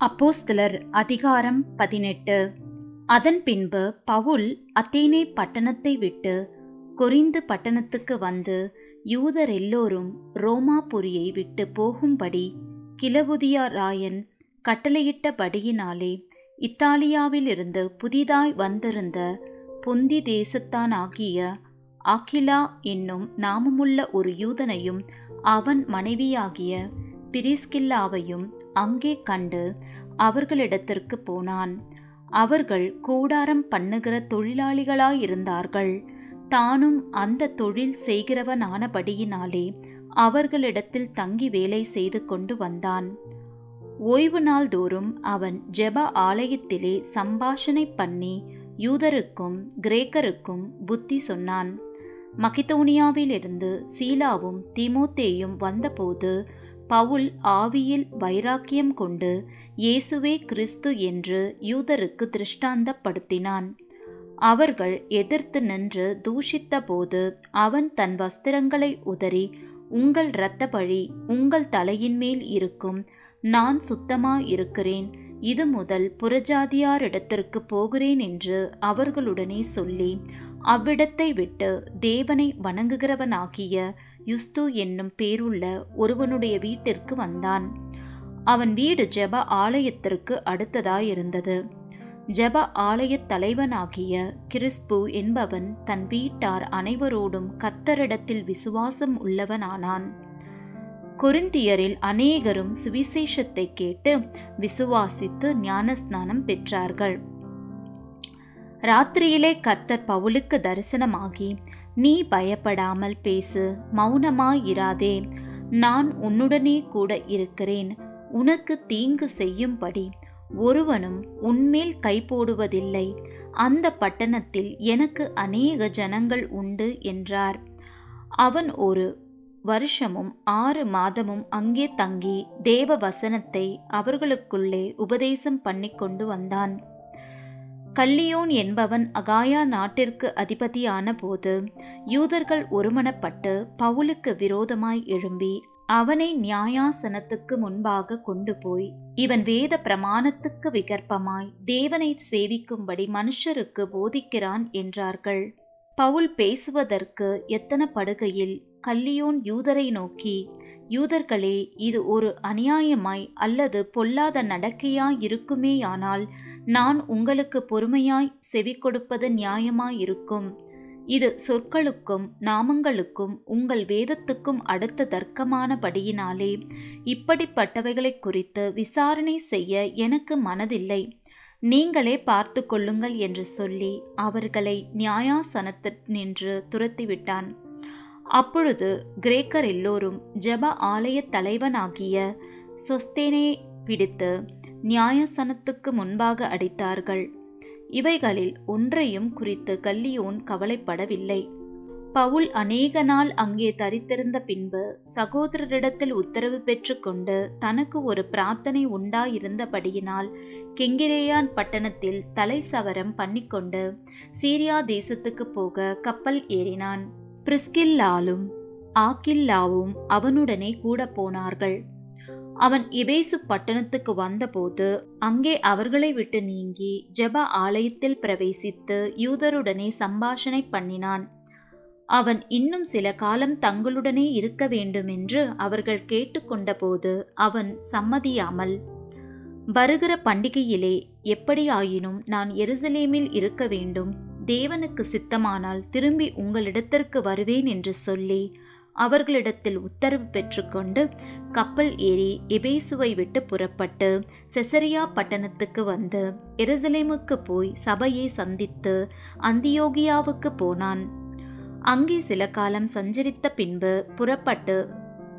அப்போஸ்தலர் அதிகாரம் பதினெட்டு. அதன் பின்பு பவுல் அத்தேனே பட்டணத்தை விட்டு கொரிந்து பட்டணத்துக்கு வந்து யூதர் எல்லோரும் ரோமாபுரியை விட்டு போகும்படி கிளவுதியா ராயன் கட்டளையிட்டபடியினாலே இத்தாலியாவிலிருந்து புதிதாய் வந்திருந்த பொந்தி தேசத்தானாகிய ஆக்கிலா என்னும் நாமமுள்ள ஒரு யூதனையும் அவன் மனைவியாகிய பிரிஸ்கில்லாவையும் அங்கே கண்டு அவர்களிடத்திற்கு போனான். அவர்கள் கூடாரம் பண்ணுகிற தொழிலாளிகளாயிருந்தார்கள். தானும் அந்த தொழில் செய்கிறவனானபடியினாலே அவர்களிடத்தில் தங்கி வேலை செய்து கொண்டு வந்தான். ஓய்வு நாள் தோறும் அவன் ஜெப ஆலயத்திலே சம்பாஷணை பண்ணி யூதருக்கும் கிரேக்கருக்கும் புத்தி சொன்னான். மகிதோனியாவிலிருந்து சீலாவும் திமோத்தேயும் வந்தபோது பவுல் ஆவியில் வைராக்கியம் கொண்டு இயேசுவே கிறிஸ்து என்று யூதருக்கு திருஷ்டாந்தப்படுத்தினான். அவர்கள் எதிர்த்து நின்று தூஷித்தபோது அவன் தன் வஸ்திரங்களை உதறி உங்கள் இரத்த பழி உங்கள் தலையின் மேல் இருக்கும் நான் சுத்தமாயிருக்கிறேன் இது முதல் புறஜாதியாரிடத்திற்கு போகிறேன் என்று அவர்களுடனே சொல்லி அவ்விடத்தை விட்டு தேவனை வணங்குகிறவனாகிய யுஸ்து என்னும் பேருள்ள ஒருவனுடைய வீட்டிற்கு வந்தான். அவன் வீடு ஜெப ஆலயத்திற்கு அடுத்ததாயிருந்தது. ஜெப ஆலயத் தலைவனாகிய கிறிஸ்பு என்பவன் தன் வீட்டார் அனைவரோடும் கத்தரிடத்தில் விசுவாசம் உள்ளவனானான். குருந்தியரில் அநேகரும் சுவிசேஷத்தை கேட்டு விசுவாசித்து ஞானஸ்நானம் பெற்றார்கள். ராத்திரியிலே கர்த்தர் பவுலுக்கு தரிசனமாகி நீ பயப்படாமல் பேசு மௌனமாயிராதே நான் உன்னுடனே கூட இருக்கிறேன். உனக்கு தீங்கு செய்யும்படி. ஒருவனும் உன்மேல் கை போடுவதில்லை. அந்த பட்டணத்தில் எனக்கு அநேக ஜனங்கள் உண்டு என்றார். அவன் ஒரு வருஷமும் ஆறு மாதமும் அங்கே தங்கி தேவ வசனத்தை அவர்களுக்குள்ளே உபதேசம் பண்ணி கொண்டு வந்தான். கல்லியோன் என்பவன் அகாயா நாட்டிற்கு அதிபதியான போது யூதர்கள் ஒருமனப்பட்டு பவுலுக்கு விரோதமாய் எழும்பி அவனை நியாயாசனத்துக்கு முன்பாக கொண்டு போய் இவன் வேத பிரமாணத்துக்கு விகற்பமாய் தேவனை சேவிக்கும்படி மனுஷருக்கு போதிக்கிறான் என்றார்கள். பவுல் பேசுவதற்கு எத்தனப்படுகையில் கல்லியோன் யூதரை நோக்கி யூதர்களே இது ஒரு அநியாயமாய் அல்லது பொல்லாத நடக்கையாய் இருக்குமேயானால் நான் உங்களுக்கு பொறுமையாய் செவி கொடுப்பது நியாயமாயிருக்கும். இது சொற்களுக்கும் நாமங்களுக்கும் உங்கள் வேதத்துக்கும் அடுத்த தர்க்கமானபடியினாலே. இப்படிப்பட்டவைகளை குறித்து விசாரணை செய்ய எனக்கு மனதில்லை. நீங்களே பார்த்து கொள்ளுங்கள் என்று சொல்லி அவர்களை நியாயாசனத்தினின்று துரத்திவிட்டான். அப்பொழுது கிரேக்கர் எல்லோரும் ஜெப ஆலய தலைவனாகிய சொஸ்தேனே பிடித்து நியாயசனத்துக்கு முன்பாக அடித்தார்கள். இவைகளில் ஒன்றையும் குறித்து கல்லியோன் கவலைப்படவில்லை. பவுல் அநேக நாள் அங்கே தரித்திருந்த பின்பு சகோதரரிடத்தில் உத்தரவு பெற்றுக்கொண்டு தனக்கு ஒரு பிரார்த்தனை உண்டாயிருந்தபடியினால் கெங்கிரேயான் பட்டணத்தில் தலை சவரம் பண்ணிக்கொண்டு சீரியா தேசத்துக்கு போக கப்பல் ஏறினான். பிரிஸ்கில்லாலும் ஆக்கில்லாவும் அவனுடனே கூட போனார்கள். அவன் இபேசு பட்டணத்துக்கு வந்தபோது அங்கே அவர்களை விட்டு நீங்கி ஜெப ஆலயத்தில் பிரவேசித்து யூதருடனே சம்பாஷணை பண்ணினான். அவன் இன்னும் சில காலம் தங்களுடனே இருக்க வேண்டுமென்று அவர்கள் கேட்டுக்கொண்டபோது அவன் சம்மதியாமல் வருகிற பண்டிகையிலே எப்படியாயினும் நான் எருசலேமில் இருக்க வேண்டும். தேவனுக்கு சித்தமானால் திரும்பி உங்களிடத்திற்கு வருவேன் என்று சொல்லி அவர்களிடத்தில் உத்தரவு பெற்றுக்கொண்டு கப்பல் ஏறி எபேசுவை விட்டு புறப்பட்டு செசரியா பட்டணத்துக்கு வந்து எருசலேமுக்கு போய் சபையை சந்தித்து அந்தியோகியாவுக்கு போனான். அங்கே சில காலம் சஞ்சரித்த பின்பு புறப்பட்டு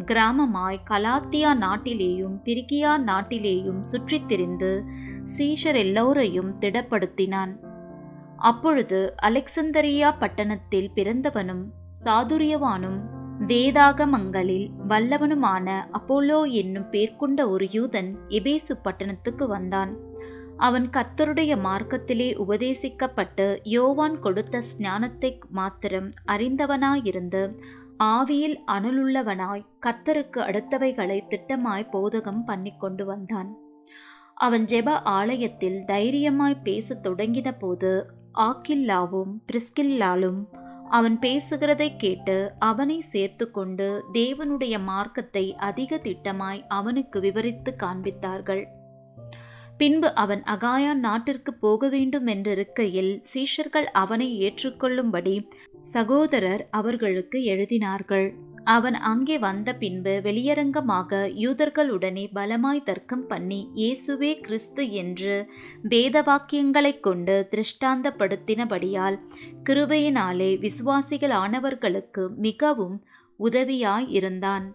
கிராமமாய் கலாத்தியா நாட்டிலேயும் பிரிகியா நாட்டிலேயும் சுற்றித் திரிந்து சீஷர் எல்லோரையும் திடப்படுத்தினான். அப்பொழுது அலெக்சந்தரியா பட்டணத்தில் பிறந்தவனும் சாதுரியவானும் வேதாகமங்களில் வல்லவனுமான அப்போலோ என்னும் பேர் கொண்ட ஒரு யூதன் எபேசு பட்டணத்துக்கு வந்தான். அவன் கர்த்தருடைய மார்க்கத்திலே உபதேசிக்கப்பட்டு யோவான் கொடுத்த ஸ்ஞானத்தை மாத்திரம் அறிந்தவனாயிருந்து ஆவியில் அனலுள்ளவனாய் கர்த்தருக்கு அடுத்தவைகளை திட்டமாய் போதகம் பண்ணி கொண்டு வந்தான். அவன் ஜெப ஆலயத்தில் தைரியமாய் பேசத் தொடங்கின போது ஆக்கில்லாவும் பிரிஸ்கில்லாலும் அவன் பேசுகிறதை கேட்டு அவனை சேர்த்து கொண்டு தேவனுடைய மார்க்கத்தை அதிக திட்டமாய் அவனுக்கு விவரித்து காண்பித்தார்கள். பின்பு அவன் அகாயா நாட்டிற்கு போக வேண்டும் என்றிருக்கையில் சீஷர்கள் அவனை ஏற்றுக்கொள்ளும்படி சகோதரர் அவர்களுக்கு எழுதினார்கள். அவன் அங்கே வந்த பின்பு வெளியரங்கமாக யூதர்களுடனே பலமாய் தர்க்கம் பண்ணி இயேசுவே கிறிஸ்து என்று வேத வாக்கியங்களைக் கொண்டு திருஷ்டாந்தப்படுத்தினபடியால் கிருபையினாலே விசுவாசிகள் ஆனவர்களுக்கு மிகவும் உதவியாய் இருந்தான்.